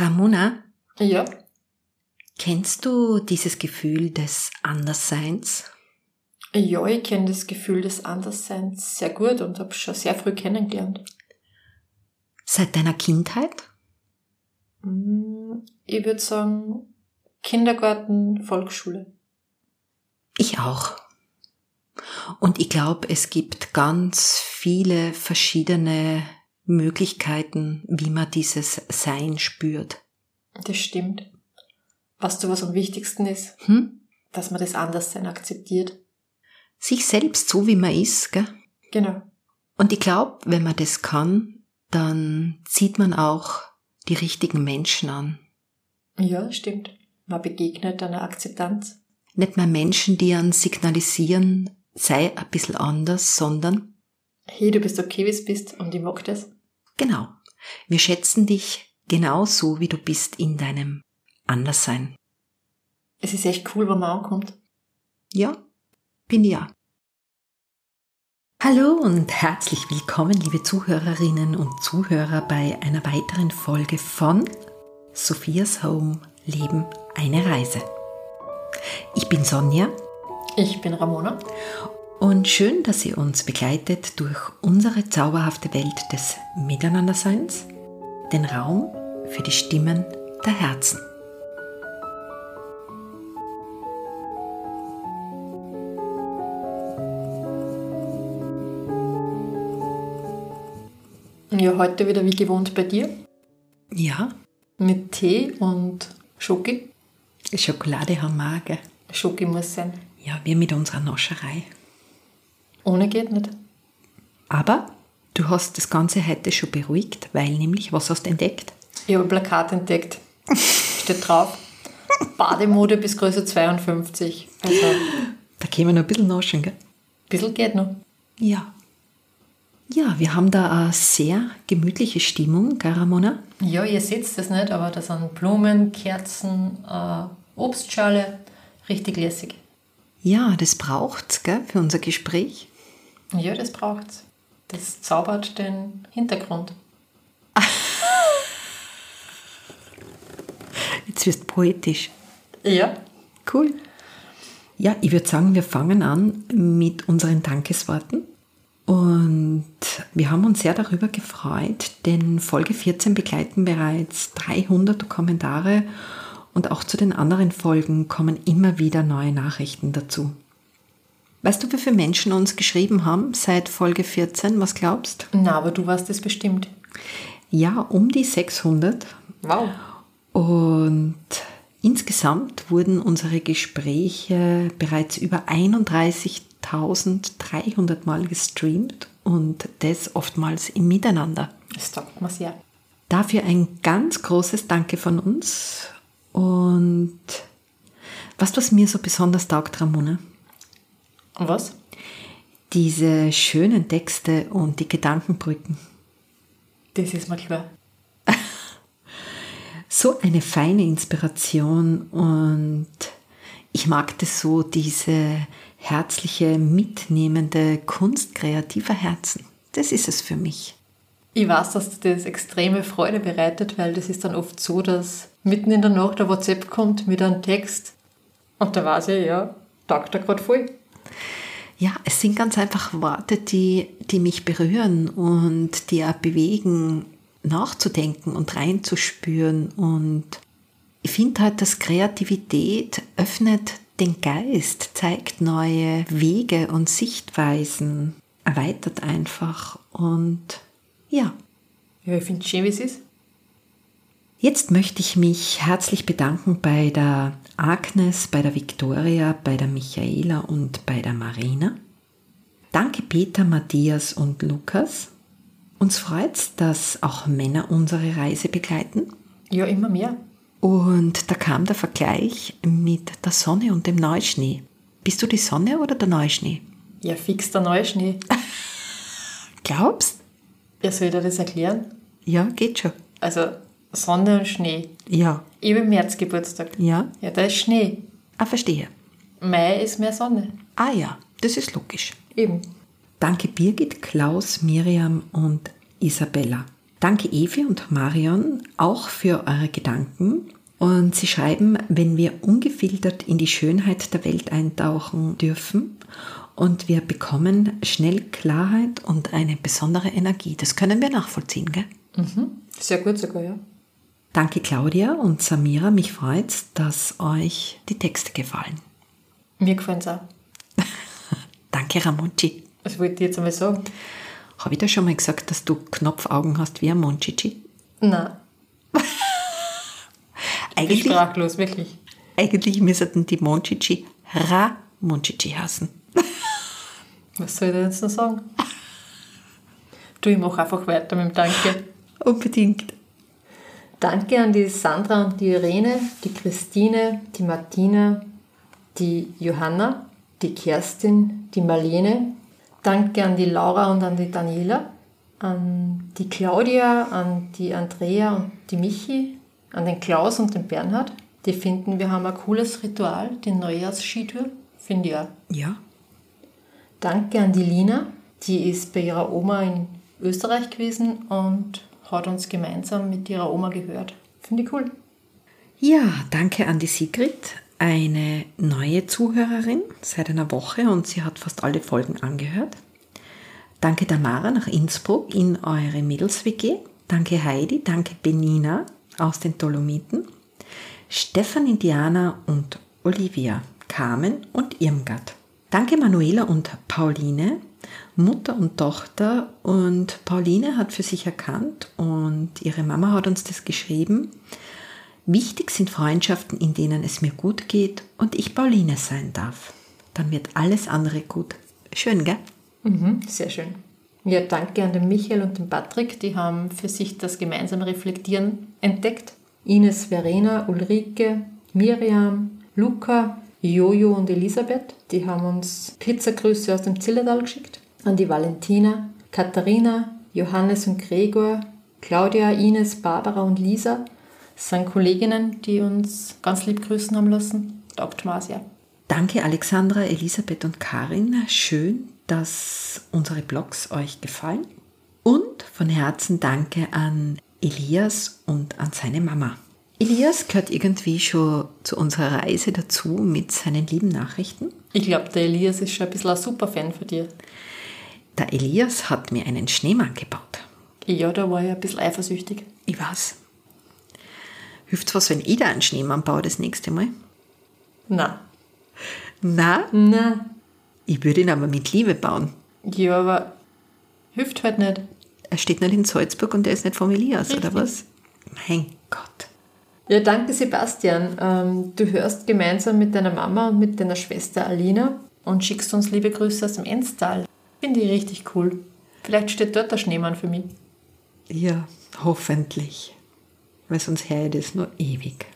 Ramona, Ja, kennst du dieses Gefühl des Andersseins? ja, ich kenne das Gefühl des Andersseins sehr gut und habe schon sehr früh kennengelernt. Seit deiner Kindheit? Mm, Ich würde sagen, Kindergarten, Volksschule. Ich auch. Und ich glaube, es gibt ganz viele verschiedene Möglichkeiten, wie man dieses Sein spürt. Das stimmt. Weißt du, was am wichtigsten ist? Hm? Dass man das Anderssein akzeptiert. Sich selbst so, wie man ist, gell? Genau. Und ich glaube, wenn man das kann, dann zieht man auch die richtigen Menschen an. Ja, stimmt. Man begegnet einer Akzeptanz. Nicht mehr Menschen, die an signalisieren, sei ein bisschen anders, sondern Hey, du bist okay, wie du bist und ich mag das. Genau, wir schätzen dich genau so, wie du bist in deinem Anderssein. Es ist echt cool, wenn man ankommt. Ja, bin ja. Hallo und herzlich willkommen, liebe Zuhörerinnen und Zuhörer, bei einer weiteren Folge von Sophias Home Leben eine Reise. Ich bin Sonja Ich bin Ramona. Und schön, dass ihr uns begleitet durch unsere zauberhafte Welt des Miteinanderseins, den Raum für die Stimmen der Herzen. Ja, heute wieder wie gewohnt bei dir. Ja, Mit Tee und Schoki. Schokolade haben wir gell? Schoki muss sein. Ja, wir mit unserer Nascherei. Ohne geht nicht. Aber du hast das Ganze heute schon beruhigt, weil nämlich, was hast du entdeckt? Ich habe ein Plakat entdeckt. Steht drauf. Bademode bis Größe 52. Also, ein Da können wir noch ein bisschen naschen, gell? bisschen geht noch. Ja. Ja, wir haben da eine sehr gemütliche Stimmung, gell, Ramona? Ja, ihr seht das nicht, aber da sind Blumen, Kerzen, äh, Obstschale. Richtig lässig. Ja, das braucht's, gell, für unser Gespräch. Ja, das braucht's. Das zaubert den Hintergrund. Jetzt wirst du poetisch. Ja. Cool. Ja, ich würde sagen, wir fangen an mit unseren Dankesworten. Und wir haben uns sehr darüber gefreut, denn Folge 14 begleiten bereits 300 Kommentare und auch zu den anderen Folgen kommen immer wieder neue Nachrichten dazu. Weißt du, wie viele Menschen uns geschrieben haben seit Folge 14? Was glaubst? Na, aber du warst es bestimmt. Ja, um die 600. Wow. Und insgesamt wurden unsere Gespräche bereits über 31.300 Mal gestreamt und das oftmals im Miteinander. Das taugt mir sehr. Dafür ein ganz großes Danke von uns. Und was, was mir so besonders taugt, Ramona? Und was? Diese schönen Texte und die Gedankenbrücken. Das ist mir klar. so eine feine Inspiration und ich mag das so, diese herzliche, mitnehmende Kunst kreativer Herzen. Das ist es für mich. Ich weiß, dass dir das extreme Freude bereitet, weil das ist dann oft so, dass mitten in der Nacht der WhatsApp kommt mit einem Text und da weiß ich, ja, taugt er gerade voll. Ja, es sind ganz einfach Worte, die, die mich berühren und die auch bewegen, nachzudenken und reinzuspüren. Und ich finde halt, dass Kreativität öffnet den Geist, zeigt neue Wege und Sichtweisen, erweitert einfach und ja. Ja, ich finde es schön, wie es ist. Jetzt möchte ich mich herzlich bedanken bei der Agnes, bei der Viktoria, bei der Michaela und bei der Marina. Danke Peter, Matthias und Lukas. Uns freut's, dass auch Männer unsere Reise begleiten. Ja, immer mehr. Und da kam der Vergleich mit der Sonne und dem Neuschnee. Bist du die Sonne oder der Neuschnee? Ja, fix der neue Schnee. Glaubst? Ja, soll ich dir das erklären? Ja, geht schon. Also, Sonne und Schnee. Ja, Ich habe im März Geburtstag. ja. Ja, da ist Schnee. Ah, verstehe. Mai ist mehr Sonne. Ah ja, das ist logisch. Eben. Danke Birgit, Klaus, Miriam und Isabella. Danke Evi und Marion auch für eure Gedanken. Und sie schreiben, wenn wir ungefiltert in die Schönheit der Welt eintauchen dürfen und wir bekommen schnell Klarheit und eine besondere Energie. Das können wir nachvollziehen, gell? Mhm. Sehr gut sogar, ja. Danke Claudia und Samira, mich freut's, dass euch die Texte gefallen. Mir gefallen auch. Danke Ramonci. Das wollte ich jetzt einmal sagen. Habe ich da schon mal gesagt, dass du Knopfaugen hast wie ein Monchichi? Nein. Eigentlich, sprachlos, wirklich. eigentlich müssten die Monchichi Ra Monchichi heißen. Was soll ich da jetzt noch sagen? Du, ich mache einfach weiter mit dem Danke. Unbedingt. Danke an die Sandra und die Irene, die Christine, die Martina, die Johanna, die Kerstin, die Marlene. Danke an die Laura und an die Daniela, an die Claudia, an die Andrea und die Michi, an den Klaus und den Bernhard. Die finden, wir haben ein cooles Ritual, die Neujahrsskitour. Finde ich auch. Ja. Danke an die Lina, die ist bei ihrer Oma in Österreich gewesen und hat uns gemeinsam mit ihrer Oma gehört. Finde ich cool. Ja, danke an die Sigrid, eine neue Zuhörerin seit einer Woche und sie hat fast alle Folgen angehört. Danke Tamara nach Innsbruck in eure Mädels-WG. Danke Heidi, danke Benina aus den Dolomiten. Stefan Indiana und Olivia, Carmen und Irmgard. Danke Manuela und Pauline, Mutter und Tochter. Und Pauline hat für sich erkannt und ihre Mama hat uns das geschrieben. Wichtig sind Freundschaften, in denen es mir gut geht und ich Pauline sein darf. Dann wird alles andere gut. Schön, gell? Mhm, sehr schön. Ja, danke an den Michael und den Patrick, die haben für sich das gemeinsame Reflektieren entdeckt. Ines, Verena, Ulrike, Miriam, Luca, Jojo und Elisabeth, die haben uns Pizzagrüße aus dem Zillertal geschickt. An die Valentina, Katharina, Johannes und Gregor, Claudia, Ines, Barbara und Lisa sind Kolleginnen, die uns ganz lieb grüßen haben lassen. Dr. Marcia. Danke Alexandra, Elisabeth und Karin. Schön, dass unsere Blogs euch gefallen. Und von Herzen danke an Elias und an seine Mama. Elias gehört irgendwie schon zu unserer Reise dazu mit seinen lieben Nachrichten. Ich glaube, der Elias ist schon ein bisschen ein Superfan für dir. Der Elias hat mir einen Schneemann gebaut. Ja, da war ich ein bisschen eifersüchtig. Ich weiß. Hilft's was, wenn ich da einen Schneemann baue das nächste Mal? Na, Na, na, ich würde ihn aber mit Liebe bauen. ja, aber hilft halt nicht. Er steht nicht in Salzburg und er ist nicht vom Elias, oder Richtig. was? Mein Gott. Ja, danke Sebastian. Ähm, du hörst gemeinsam mit deiner Mama und mit deiner Schwester Alina und schickst uns liebe Grüße aus dem Enstal. Finde ich richtig cool. Vielleicht steht dort der Schneemann für mich. Ja, hoffentlich. Weil sonst her das nur ewig.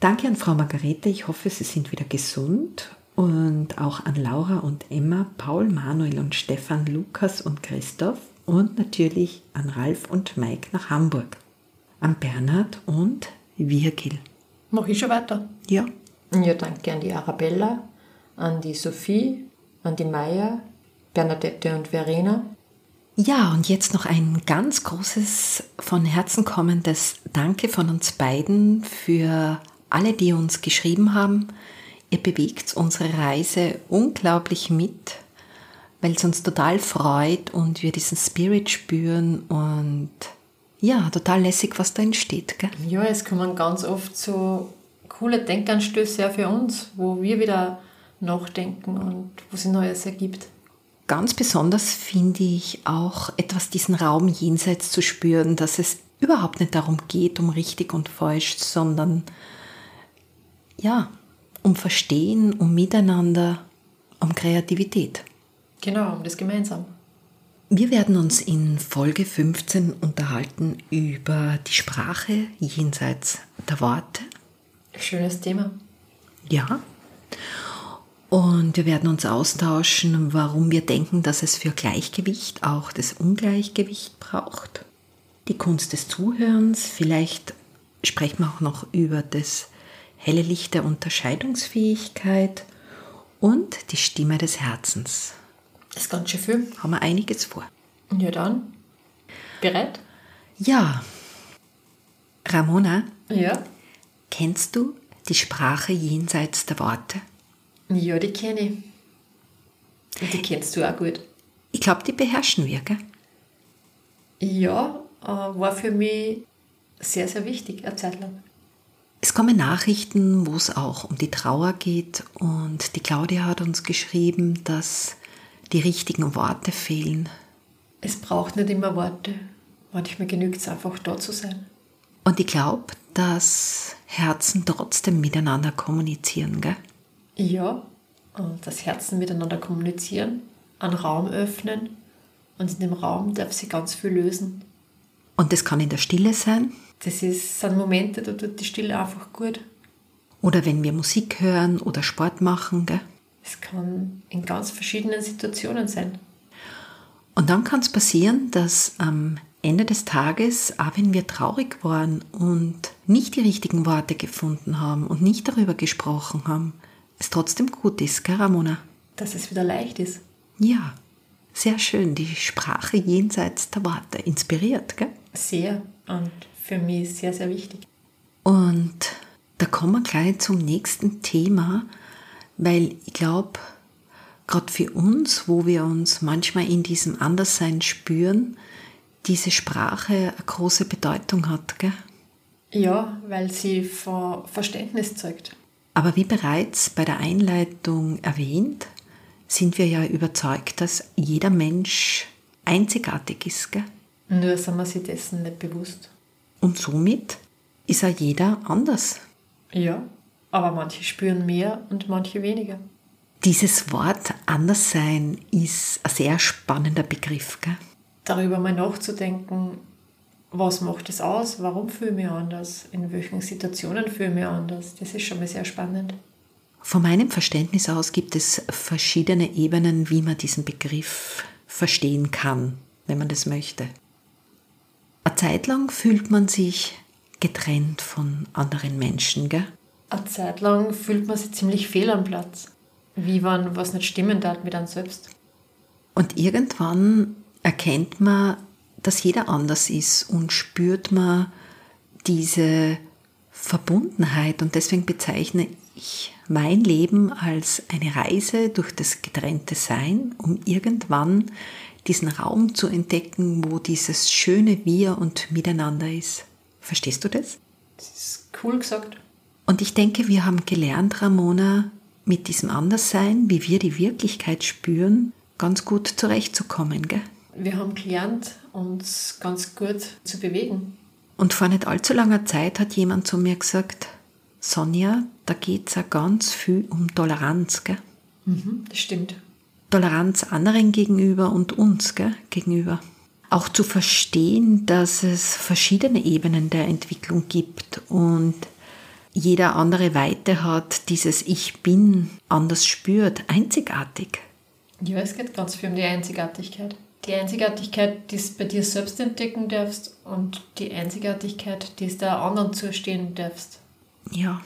Danke an Frau Margarete. Ich hoffe, Sie sind wieder gesund. Und auch an Laura und Emma, Paul, Manuel und Stefan, Lukas und Christoph. Und natürlich an Ralf und Mike nach Hamburg. An Bernhard und Virgil. Mach ich schon weiter. Ja, Ja, danke an die Arabella, an die Sophie, an die Maya, Bernadette und Verena. Ja, und jetzt noch ein ganz großes, von Herzen kommendes Danke von uns beiden für alle, die uns geschrieben haben. Ihr bewegt unsere Reise unglaublich mit, weil es uns total freut und wir diesen Spirit spüren und ja, total lässig, was da entsteht. Gell? Ja, es kommen ganz oft so coole Denkanstöße für uns, wo wir wieder nachdenken und wo sich Neues ergibt. Ganz besonders finde ich auch etwas diesen Raum jenseits zu spüren, dass es überhaupt nicht darum geht, um richtig und falsch, sondern ja, um Verstehen, um Miteinander, um Kreativität. Genau, um das gemeinsam. Wir werden uns in Folge 15 unterhalten über die Sprache jenseits der Worte. Schönes Thema. Ja. Und wir werden uns austauschen, warum wir denken, dass es für Gleichgewicht auch das Ungleichgewicht braucht. Die Kunst des Zuhörens, vielleicht sprechen wir auch noch über das helle Licht der Unterscheidungsfähigkeit und die Stimme des Herzens. Das ist ganz schön viel. Haben wir einiges vor. Ja, dann. Bereit? Ja. Ramona, Ja. kennst du die Sprache jenseits der Worte? Ja, die kenne ich. Und die kennst du auch gut. Ich glaube, die beherrschen wir, gell? Ja, äh, war für mich sehr, sehr wichtig, eine Zeit lang. Es kommen Nachrichten, wo es auch um die Trauer geht und die Claudia hat uns geschrieben, dass die richtigen Worte fehlen. Es braucht nicht immer Worte. Manchmal genügt es einfach, da zu sein. Und ich glaube, dass Herzen trotzdem miteinander kommunizieren, gell? Ja, und das Herzen miteinander kommunizieren, einen Raum öffnen und in dem Raum darf sie ganz viel lösen. Und das kann in der Stille sein Das ist, sind Momente, da tut die Stille einfach gut. oder wenn wir Musik hören oder Sport machen, gell? Es kann in ganz verschiedenen Situationen sein. Und dann kann es passieren, dass am Ende des Tages, auch wenn wir traurig waren und nicht die richtigen Worte gefunden haben und nicht darüber gesprochen haben, es trotzdem gut ist, gell, Ramona? Dass es wieder leicht ist. Ja, sehr schön. Die Sprache jenseits der Worte inspiriert, gell? Sehr. Und für mich sehr, sehr wichtig. Und da kommen wir gleich zum nächsten Thema, weil ich glaube, gerade für uns, wo wir uns manchmal in diesem Anderssein spüren, diese Sprache eine große Bedeutung hat. Gell? Ja, weil sie Ver Verständnis zeugt. Aber wie bereits bei der Einleitung erwähnt, sind wir ja überzeugt, dass jeder Mensch einzigartig ist. Gell? Nur sind wir sich dessen nicht bewusst. Und somit ist auch jeder anders. Ja, aber manche spüren mehr und manche weniger. Dieses Wort Anderssein ist ein sehr spannender Begriff. Gell? Darüber mal nachzudenken, was macht es aus, warum fühle ich mich anders, in welchen Situationen fühle ich mich anders, das ist schon mal sehr spannend. Von meinem Verständnis aus gibt es verschiedene Ebenen, wie man diesen Begriff verstehen kann, wenn man das möchte. Eine Zeit lang fühlt man sich getrennt von anderen Menschen, gell? Eine Zeit lang fühlt man sich ziemlich fehl am Platz. Wie wenn was nicht stimmen darf mit einem selbst. Und irgendwann erkennt man, dass jeder anders ist und spürt man diese Verbundenheit. Und deswegen bezeichne ich mein Leben als eine Reise durch das getrennte Sein, um irgendwann diesen Raum zu entdecken, wo dieses schöne Wir und Miteinander ist. Verstehst du das? Das ist cool gesagt. Und ich denke, wir haben gelernt, Ramona, mit diesem Anderssein, wie wir die Wirklichkeit spüren, ganz gut zurechtzukommen. Gell? Wir haben gelernt, uns ganz gut zu bewegen. Und vor nicht allzu langer Zeit hat jemand zu mir gesagt, Sonja, da geht es ja ganz viel um Toleranz. Gell? Mhm, das stimmt. Toleranz anderen gegenüber und uns gell, gegenüber. Auch zu verstehen, dass es verschiedene Ebenen der Entwicklung gibt und jeder andere Weite hat, dieses Ich bin anders spürt, einzigartig. Ja, es geht ganz viel um die Einzigartigkeit. Die Einzigartigkeit, die du bei dir selbst entdecken darfst und die Einzigartigkeit, die du der anderen zustehen darfst. Ja,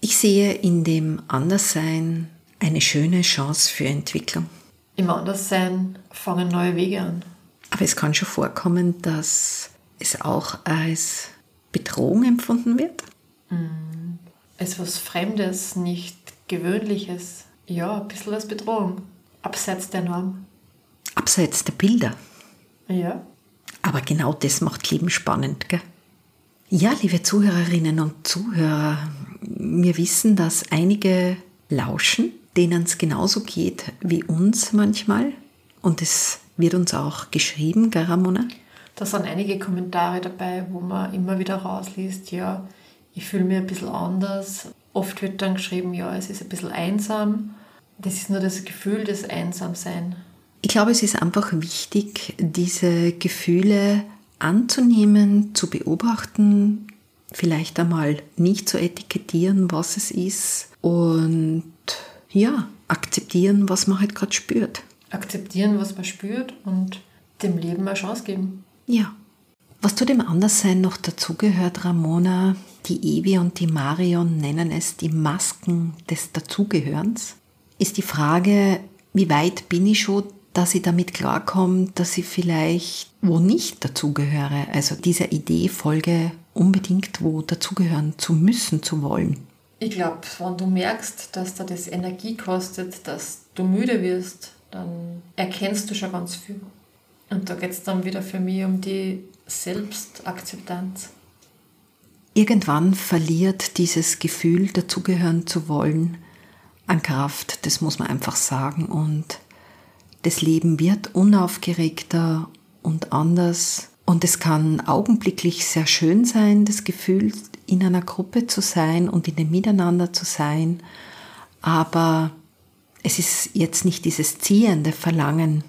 ich sehe in dem Anderssein eine schöne Chance für Entwicklung. Im Anderssein fangen neue Wege an. Aber es kann schon vorkommen, dass es auch als Bedrohung empfunden wird. Etwas Fremdes, nicht Gewöhnliches. Ja, ein bisschen als Bedrohung. Abseits der Norm. Abseits der Bilder. Ja. Aber genau das macht Leben spannend, gell? Ja, liebe Zuhörerinnen und Zuhörer, wir wissen, dass einige lauschen, denen es genauso geht wie uns manchmal. Und es wird uns auch geschrieben, gell, Ramona? Da sind einige Kommentare dabei, wo man immer wieder rausliest, ja, ich fühle mich ein bisschen anders. Oft wird dann geschrieben, ja, es ist ein bisschen einsam. Das ist nur das Gefühl des Einsamsein. Ich glaube, es ist einfach wichtig, diese Gefühle anzunehmen, zu beobachten, vielleicht einmal nicht zu etikettieren, was es ist und ja, akzeptieren, was man halt gerade spürt. Akzeptieren, was man spürt und dem Leben eine Chance geben. Ja. Was zu dem Anderssein noch dazugehört, Ramona, die Evi und die Marion nennen es die Masken des Dazugehörens, ist die Frage, wie weit bin ich schon dass ich damit klarkomme, dass ich vielleicht wo nicht dazugehöre. Also dieser Idee folge unbedingt wo dazugehören zu müssen, zu wollen. Ich glaube, wenn du merkst, dass da das Energie kostet, dass du müde wirst, dann erkennst du schon ganz viel. Und da geht es dann wieder für mich um die Selbstakzeptanz. Irgendwann verliert dieses Gefühl, dazugehören zu wollen, an Kraft, das muss man einfach sagen. Und das Leben wird unaufgeregter und anders. Und es kann augenblicklich sehr schön sein, das Gefühl, in einer Gruppe zu sein und in dem Miteinander zu sein. Aber es ist jetzt nicht dieses ziehende Verlangen,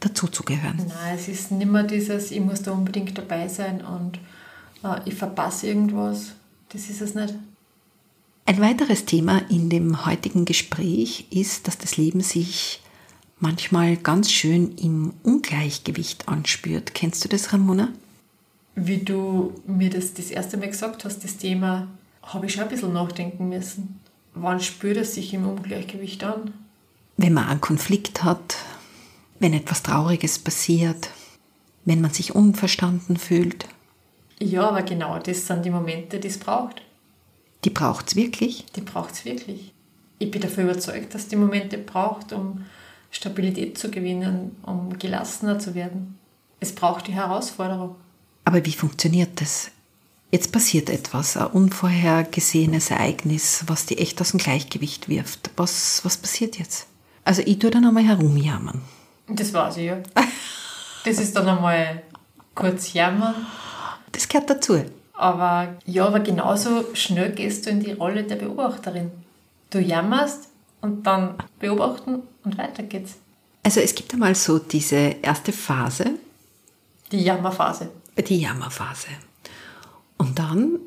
dazuzugehören. Nein, es ist nicht mehr dieses, ich muss da unbedingt dabei sein und äh, ich verpasse irgendwas. Das ist es nicht. Ein weiteres Thema in dem heutigen Gespräch ist, dass das Leben sich manchmal ganz schön im Ungleichgewicht anspürt. Kennst du das, Ramona? Wie du mir das das erste Mal gesagt hast, das Thema, habe ich schon ein bisschen nachdenken müssen. Wann spürt es sich im Ungleichgewicht an? Wenn man einen Konflikt hat, wenn etwas Trauriges passiert, wenn man sich unverstanden fühlt. Ja, aber genau das sind die Momente, die es braucht. Die braucht es wirklich? Die braucht es wirklich. Ich bin dafür überzeugt, dass die Momente braucht, um Stabilität zu gewinnen, um gelassener zu werden. Es braucht die Herausforderung. Aber wie funktioniert das? Jetzt passiert etwas, ein unvorhergesehenes Ereignis, was die echt aus dem Gleichgewicht wirft. Was, was passiert jetzt? Also ich tue dann einmal herumjammern. Das weiß ich ja. Das ist dann einmal kurz jammern. Das gehört dazu. Aber ja, aber genauso schnell gehst du in die Rolle der Beobachterin. Du jammerst und dann beobachten und weiter geht's. Also es gibt einmal so diese erste Phase. Die Jammerphase. Die Jammerphase. Und dann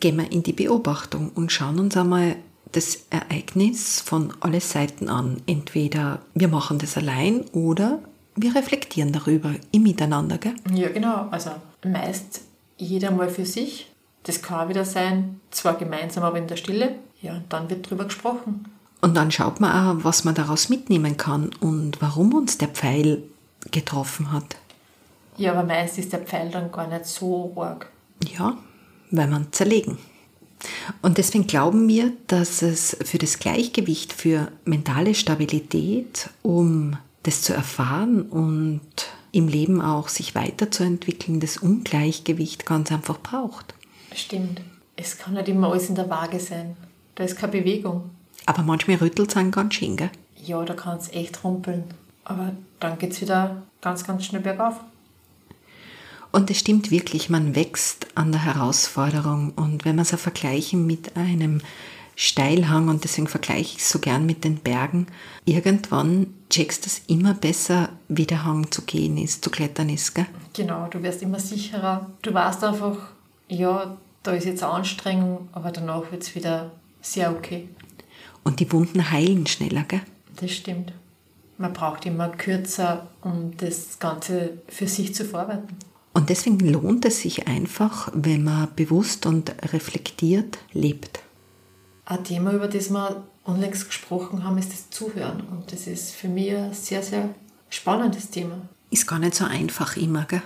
gehen wir in die Beobachtung und schauen uns einmal das Ereignis von alle Seiten an. Entweder wir machen das allein oder wir reflektieren darüber im Miteinander. Gell? Ja, genau. Also meist jeder mal für sich. Das kann wieder sein, zwar gemeinsam, aber in der Stille. Ja, und dann wird drüber gesprochen. Und dann schaut man auch, was man daraus mitnehmen kann und warum uns der Pfeil getroffen hat. Ja, aber meist ist der Pfeil dann gar nicht so arg. Ja, weil man zerlegen. Und deswegen glauben wir, dass es für das Gleichgewicht, für mentale Stabilität, um das zu erfahren und im Leben auch sich weiterzuentwickeln, das Ungleichgewicht ganz einfach braucht. Stimmt. Es kann nicht immer alles in der Waage sein. Da ist keine Bewegung. Aber manchmal rüttelt es einen ganz schön, gell? Ja, da kann es echt rumpeln. Aber dann geht es wieder ganz, ganz schnell bergauf. Und es stimmt wirklich, man wächst an der Herausforderung. Und wenn wir es so vergleichen mit einem Steilhang, und deswegen vergleiche ich es so gern mit den Bergen, irgendwann checkst du es immer besser, wie der Hang zu gehen ist, zu klettern ist. Gell? Genau, du wirst immer sicherer. Du weißt einfach, ja, da ist jetzt Anstrengung, aber danach wird es wieder sehr okay. Und die Wunden heilen schneller, gell? Das stimmt. Man braucht immer kürzer, um das Ganze für sich zu verarbeiten. Und deswegen lohnt es sich einfach, wenn man bewusst und reflektiert lebt. Ein Thema, über das wir unlängst gesprochen haben, ist das Zuhören. Und das ist für mich ein sehr, sehr spannendes Thema. Ist gar nicht so einfach immer, gell?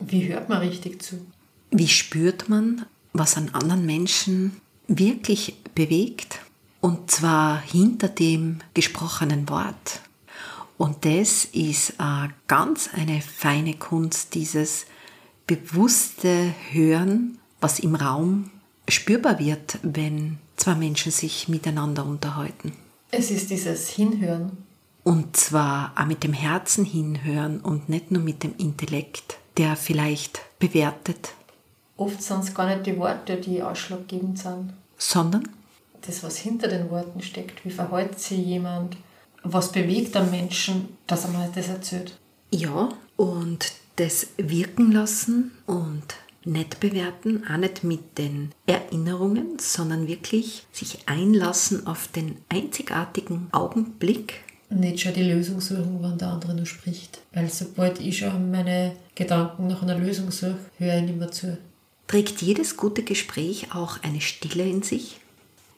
Wie hört man richtig zu? Wie spürt man, was an anderen Menschen wirklich bewegt? Und zwar hinter dem gesprochenen Wort. Und das ist äh, ganz eine feine Kunst, dieses bewusste Hören, was im Raum spürbar wird, wenn zwei Menschen sich miteinander unterhalten. Es ist dieses Hinhören. Und zwar auch mit dem Herzen hinhören und nicht nur mit dem Intellekt, der vielleicht bewertet. Oft sind es gar nicht die Worte, die ausschlaggebend sind. Sondern? Das, was hinter den Worten steckt. Wie verhält sich jemand? Was bewegt am Menschen, dass er mal das erzählt? Ja, und das wirken lassen und nicht bewerten, auch nicht mit den Erinnerungen, sondern wirklich sich einlassen auf den einzigartigen Augenblick. Nicht schon die Lösung suchen, wenn der andere nur spricht. Weil sobald ich schon meine Gedanken nach einer Lösung suche, höre ich nicht mehr zu. Trägt jedes gute Gespräch auch eine Stille in sich?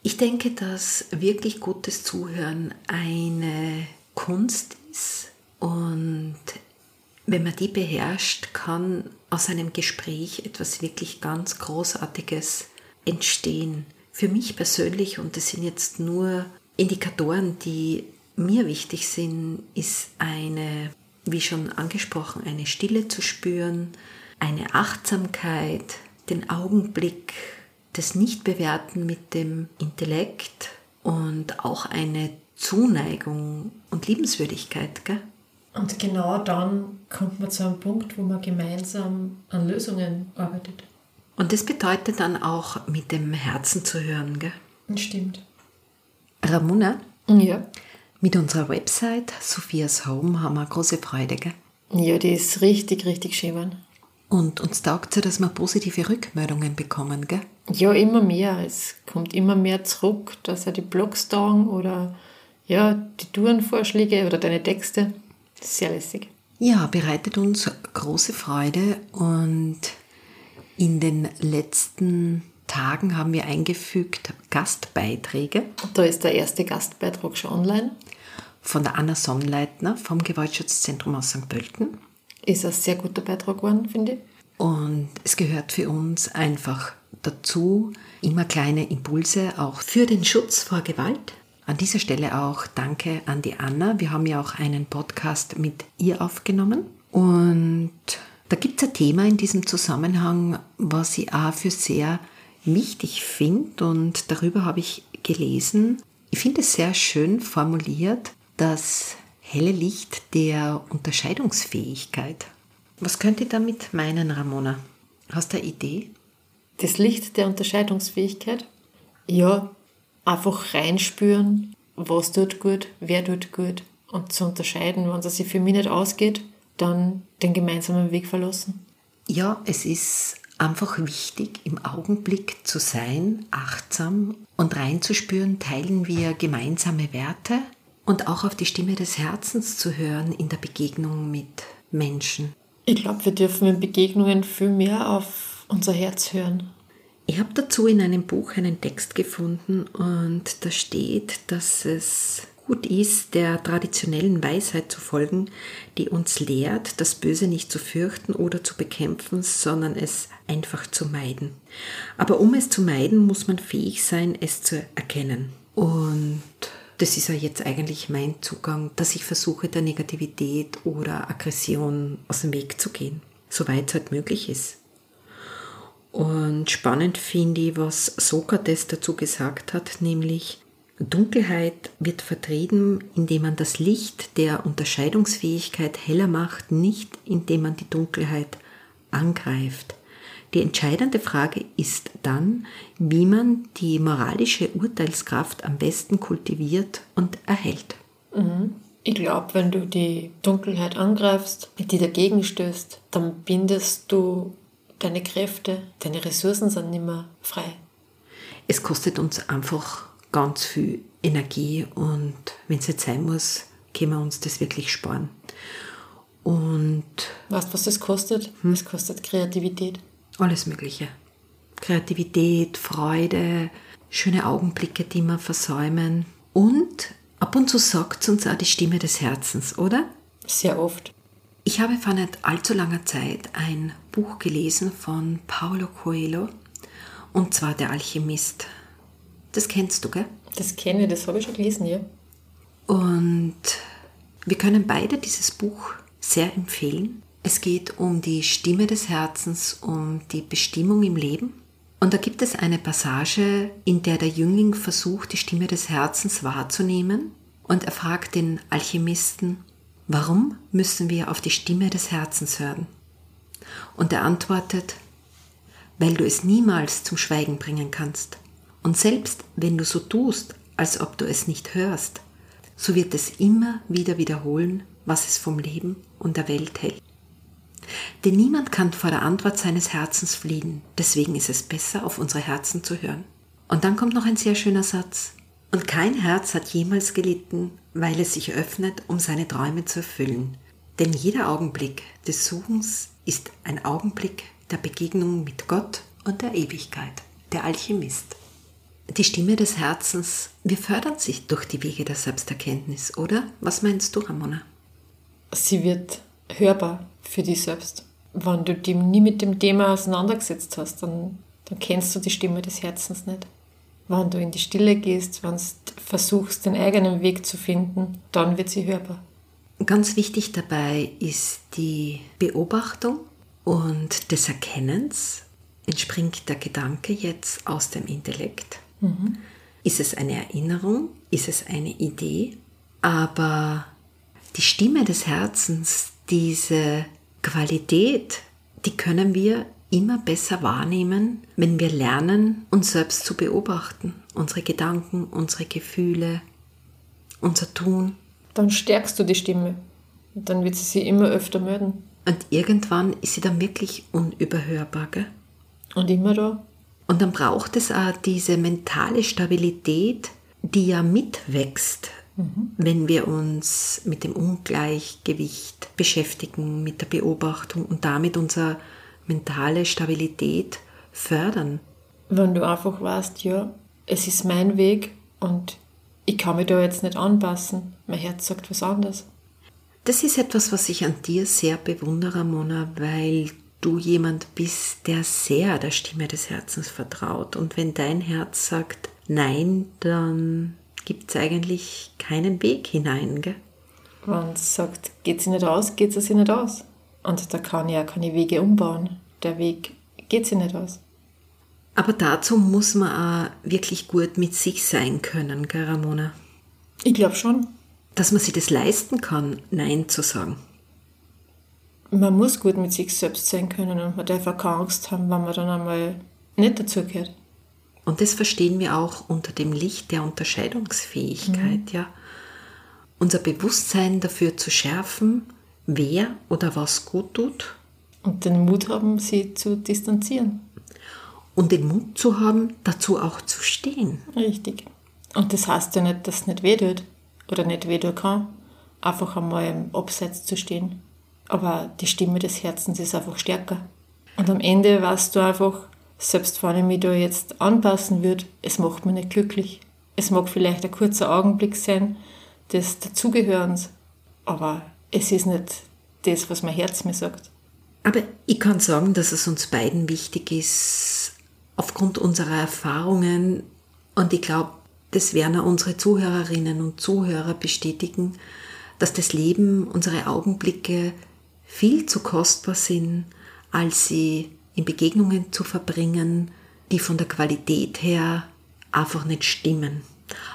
Ich denke, dass wirklich gutes Zuhören eine Kunst ist, Und wenn man die beherrscht, kann aus einem Gespräch etwas wirklich ganz Großartiges entstehen. Für mich persönlich, und das sind jetzt nur Indikatoren, die mir wichtig sind, ist eine, wie schon angesprochen, eine Stille zu spüren, eine Achtsamkeit, den Augenblick, das Nichtbewerten mit dem Intellekt und auch eine Zuneigung und Liebenswürdigkeit. Gell? Und genau dann kommt man zu einem Punkt, wo man gemeinsam an Lösungen arbeitet. Und das bedeutet dann auch mit dem Herzen zu hören. Gell? Stimmt. Ramona? Ja. Mit unserer Website Sophias Home haben wir große Freude. Gell? Ja, die ist richtig, richtig schön. Und uns taugt es, dass wir positive Rückmeldungen bekommen, gell? Ja, immer mehr. Es kommt immer mehr zurück, dass er die Blogs taugen oder ja, die Tourenvorschläge oder deine Texte. Sehr lässig. Ja, bereitet uns große Freude und in den letzten Tagen haben wir eingefügt Gastbeiträge. Da ist der erste Gastbeitrag schon online. Von der Anna Sonnleitner vom Gewaltschutzzentrum aus St. Pölten. Ist ein sehr guter Beitrag geworden, finde ich. Und es gehört für uns einfach dazu, immer kleine Impulse auch für den Schutz vor Gewalt an dieser Stelle auch danke an die Anna. Wir haben ja auch einen Podcast mit ihr aufgenommen. Und da gibt es ein Thema in diesem Zusammenhang, was ich auch für sehr wichtig finde. Und darüber habe ich gelesen. Ich finde es sehr schön formuliert, das helle Licht der Unterscheidungsfähigkeit. Was könnt ihr damit meinen, Ramona? Hast du eine Idee? Das Licht der Unterscheidungsfähigkeit? Ja, einfach reinspüren, was tut gut, wer tut gut und zu unterscheiden, wenn es sich für mich nicht ausgeht, dann den gemeinsamen Weg verlassen. Ja, es ist einfach wichtig, im Augenblick zu sein, achtsam und reinzuspüren, teilen wir gemeinsame Werte und auch auf die Stimme des Herzens zu hören in der Begegnung mit Menschen. Ich glaube, wir dürfen in Begegnungen viel mehr auf unser Herz hören. Ich habe dazu in einem Buch einen Text gefunden und da steht, dass es gut ist, der traditionellen Weisheit zu folgen, die uns lehrt, das Böse nicht zu fürchten oder zu bekämpfen, sondern es einfach zu meiden. Aber um es zu meiden, muss man fähig sein, es zu erkennen. Und das ist ja jetzt eigentlich mein Zugang, dass ich versuche, der Negativität oder Aggression aus dem Weg zu gehen, soweit es halt möglich ist. Und spannend finde ich, was Sokrates dazu gesagt hat, nämlich Dunkelheit wird vertrieben, indem man das Licht der Unterscheidungsfähigkeit heller macht, nicht indem man die Dunkelheit angreift. Die entscheidende Frage ist dann, wie man die moralische Urteilskraft am besten kultiviert und erhält. Mhm. Ich glaube, wenn du die Dunkelheit angreifst, die dagegen stößt, dann bindest du deine Kräfte, deine Ressourcen sind nicht mehr frei. Es kostet uns einfach ganz viel Energie und wenn es jetzt sein muss, können wir uns das wirklich sparen. Und weißt du, was das kostet? Hm? Es kostet Kreativität. Alles Mögliche. Kreativität, Freude, schöne Augenblicke, die wir versäumen. Und ab und zu sagt uns auch die Stimme des Herzens, oder? Sehr oft. Ich habe vor nicht allzu langer Zeit ein Buch gelesen von Paulo Coelho und zwar Der Alchemist. Das kennst du, gell? Das kenne ich, das habe ich schon gelesen, ja. Und wir können beide dieses Buch sehr empfehlen. Es geht um die Stimme des Herzens, um die Bestimmung im Leben. Und da gibt es eine Passage, in der der Jüngling versucht, die Stimme des Herzens wahrzunehmen. Und er fragt den Alchemisten, Warum müssen wir auf die Stimme des Herzens hören? Und er antwortet, weil du es niemals zum Schweigen bringen kannst. Und selbst wenn du so tust, als ob du es nicht hörst, so wird es immer wieder wiederholen, was es vom Leben und der Welt hält. Denn niemand kann vor der Antwort seines Herzens fliehen, deswegen ist es besser, auf unsere Herzen zu hören. Und dann kommt noch ein sehr schöner Satz. Und kein Herz hat jemals gelitten, weil es sich öffnet, um seine Träume zu erfüllen. Denn jeder Augenblick des Suchens ist ein Augenblick der Begegnung mit Gott und der Ewigkeit, der Alchemist. Die Stimme des Herzens, wir fördern sich durch die Wege der Selbsterkenntnis, oder? Was meinst du, Ramona? sie wird hörbar für dich selbst. Wenn du dich nie mit dem Thema auseinandergesetzt hast, dann, dann kennst du die Stimme des Herzens nicht. Wenn du in die Stille gehst, wenn du versuchst, den eigenen Weg zu finden, dann wird sie hörbar. Ganz wichtig dabei ist die Beobachtung und des Erkennens. Entspringt der Gedanke jetzt aus dem Intellekt? Mhm. Ist es eine Erinnerung? Ist es eine Idee? Aber die Stimme des Herzens, diese Qualität, die können wir immer besser wahrnehmen, wenn wir lernen, uns selbst zu beobachten, unsere Gedanken, unsere Gefühle, unser Tun. Dann stärkst du die Stimme. Und dann wird sie sich immer öfter melden. Und irgendwann ist sie dann wirklich unüberhörbar, gell? Und immer da. Und dann braucht es auch diese mentale Stabilität, die ja mitwächst, mhm. wenn wir uns mit dem Ungleichgewicht beschäftigen, mit der Beobachtung und damit unsere mentale Stabilität fördern. Wenn du einfach weißt, ja, es ist mein Weg und ich kann mich da jetzt nicht anpassen, mein Herz sagt was anderes. Das ist etwas, was ich an dir sehr bewundere, Mona, weil du jemand bist, der sehr der Stimme des Herzens vertraut. Und wenn dein Herz sagt Nein, dann gibt es eigentlich keinen Weg hinein. Gell? Es sagt, geht sie nicht aus, geht sie nicht aus. Und da kann ja keine Wege umbauen. Der Weg geht sie nicht aus. Aber dazu muss man auch wirklich gut mit sich sein können, gell, Ramona? Ich glaube schon. Dass man sich das leisten kann, Nein zu sagen man muss gut mit sich selbst sein können und man darf auch keine Angst haben, wenn man dann einmal nicht dazugehört. Und das verstehen wir auch unter dem Licht der Unterscheidungsfähigkeit, mhm. ja. Unser Bewusstsein dafür zu schärfen, wer oder was gut tut. Und den Mut haben, sie zu distanzieren. Und den Mut zu haben, dazu auch zu stehen. Richtig. Und das heißt ja nicht, dass es nicht weh tut oder nicht weh tun kann, einfach einmal im Abseits zu stehen aber die Stimme des Herzens ist einfach stärker. Und am Ende weißt du einfach, selbst wenn ich mich da jetzt anpassen würde, es macht mich nicht glücklich. Es mag vielleicht ein kurzer Augenblick sein des Dazugehörens, aber es ist nicht das, was mein Herz mir sagt. Aber ich kann sagen, dass es uns beiden wichtig ist, aufgrund unserer Erfahrungen, und ich glaube, das werden auch unsere Zuhörerinnen und Zuhörer bestätigen, dass das Leben, unsere Augenblicke viel zu kostbar sind, als sie in Begegnungen zu verbringen, die von der Qualität her einfach nicht stimmen.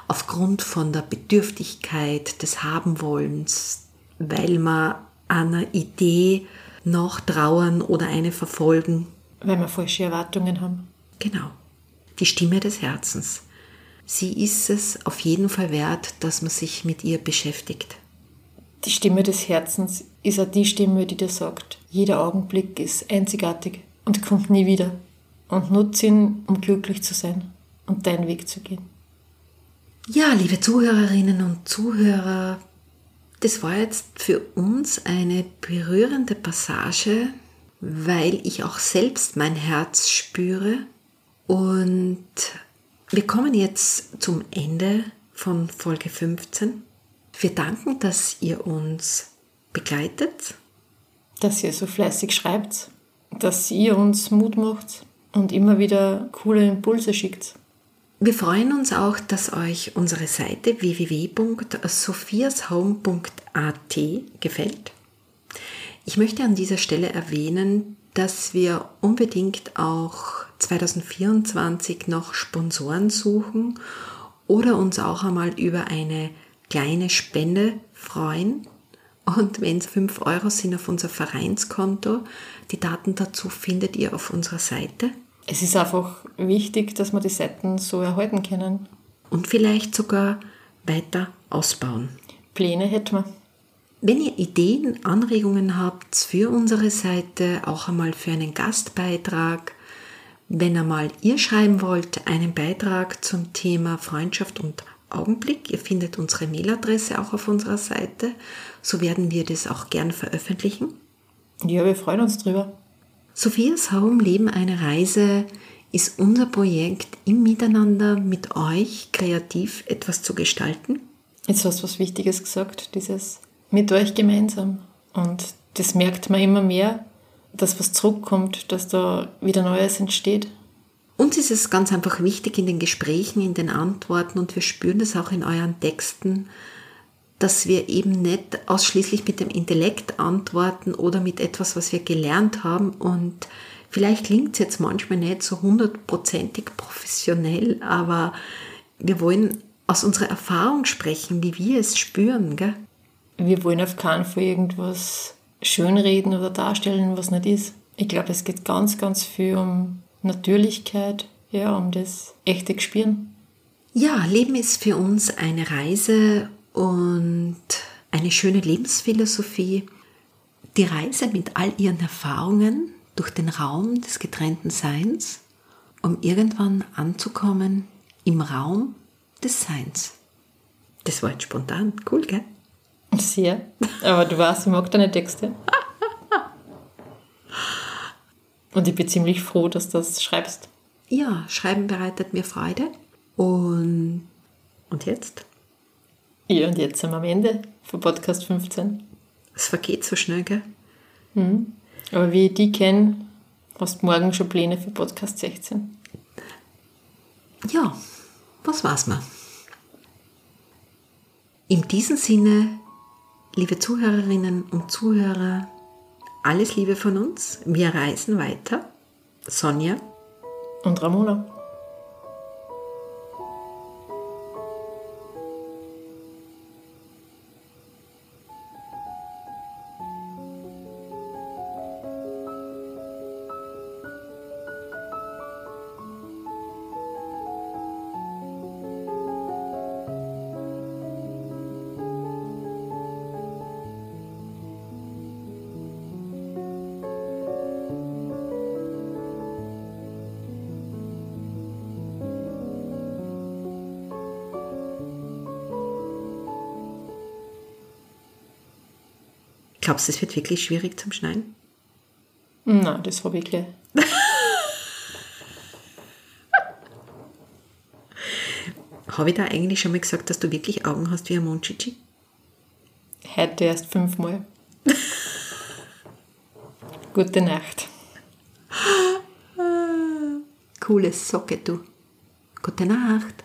Aufgrund von der Bedürftigkeit des Habenwollens, weil man einer Idee noch trauern oder eine verfolgen. Weil wir falsche Erwartungen haben. Genau. Die Stimme des Herzens. Sie ist es auf jeden Fall wert, dass man sich mit ihr beschäftigt. Die Stimme des Herzens ist auch die Stimme, die dir sagt, jeder Augenblick ist einzigartig und kommt nie wieder. Und nutze ihn, um glücklich zu sein und deinen Weg zu gehen. Ja, liebe Zuhörerinnen und Zuhörer, das war jetzt für uns eine berührende Passage, weil ich auch selbst mein Herz spüre. Und wir kommen jetzt zum Ende von Folge 15. Wir danken, dass ihr uns begleitet. Dass ihr so fleißig schreibt, dass ihr uns Mut macht und immer wieder coole Impulse schickt. Wir freuen uns auch, dass euch unsere Seite www.sophiashome.at gefällt. Ich möchte an dieser Stelle erwähnen, dass wir unbedingt auch 2024 noch Sponsoren suchen oder uns auch einmal über eine kleine Spende freuen. Und wenn es 5 Euro sind auf unser Vereinskonto, die Daten dazu findet ihr auf unserer Seite. Es ist einfach wichtig, dass wir die Seiten so erhalten können. Und vielleicht sogar weiter ausbauen. Pläne hätten wir. Wenn ihr Ideen, Anregungen habt für unsere Seite, auch einmal für einen Gastbeitrag, wenn einmal ihr schreiben wollt, einen Beitrag zum Thema Freundschaft und Augenblick. Ihr findet unsere Mailadresse auch auf unserer Seite. So werden wir das auch gern veröffentlichen. Ja, wir freuen uns drüber. Sophias Home Leben eine Reise ist unser Projekt im Miteinander mit euch kreativ etwas zu gestalten. Jetzt hast du was Wichtiges gesagt, dieses Mit euch gemeinsam. Und das merkt man immer mehr, dass was zurückkommt, dass da wieder Neues entsteht. Uns ist es ganz einfach wichtig in den Gesprächen, in den Antworten und wir spüren das auch in euren Texten, dass wir eben nicht ausschließlich mit dem Intellekt antworten oder mit etwas, was wir gelernt haben und vielleicht klingt es jetzt manchmal nicht so hundertprozentig professionell, aber wir wollen aus unserer Erfahrung sprechen, wie wir es spüren. Gell? Wir wollen auf keinen Fall irgendwas schönreden oder darstellen, was nicht ist. Ich glaube, es geht ganz, ganz viel um Natürlichkeit, ja, um das echte Gespüren. Ja, Leben ist für uns eine Reise und eine schöne Lebensphilosophie. Die Reise mit all ihren Erfahrungen durch den Raum des getrennten Seins, um irgendwann anzukommen im Raum des Seins. Das war jetzt spontan. Cool, gell? Sehr. Aber du weißt, ich mag deine Texte. Und ich bin ziemlich froh, dass du das schreibst. Ja, Schreiben bereitet mir Freude. Und, und jetzt? Ja, und jetzt sind wir am Ende von Podcast 15. Es vergeht so schnell, gell? Mhm. Aber wie ich die kenne, hast du morgen schon Pläne für Podcast 16. Ja, was war's mal? In diesem Sinne, liebe Zuhörerinnen und Zuhörer, alles Liebe von uns. Wir reisen weiter. Sonja und Ramona. Glaubst du, es wird wirklich schwierig zum Schneiden? Nein, das habe ich gleich. habe ich da eigentlich schon mal gesagt, dass du wirklich Augen hast wie ein Monchichi? Heute erst fünfmal. Gute Nacht. Coole Socke, du. Gute Nacht.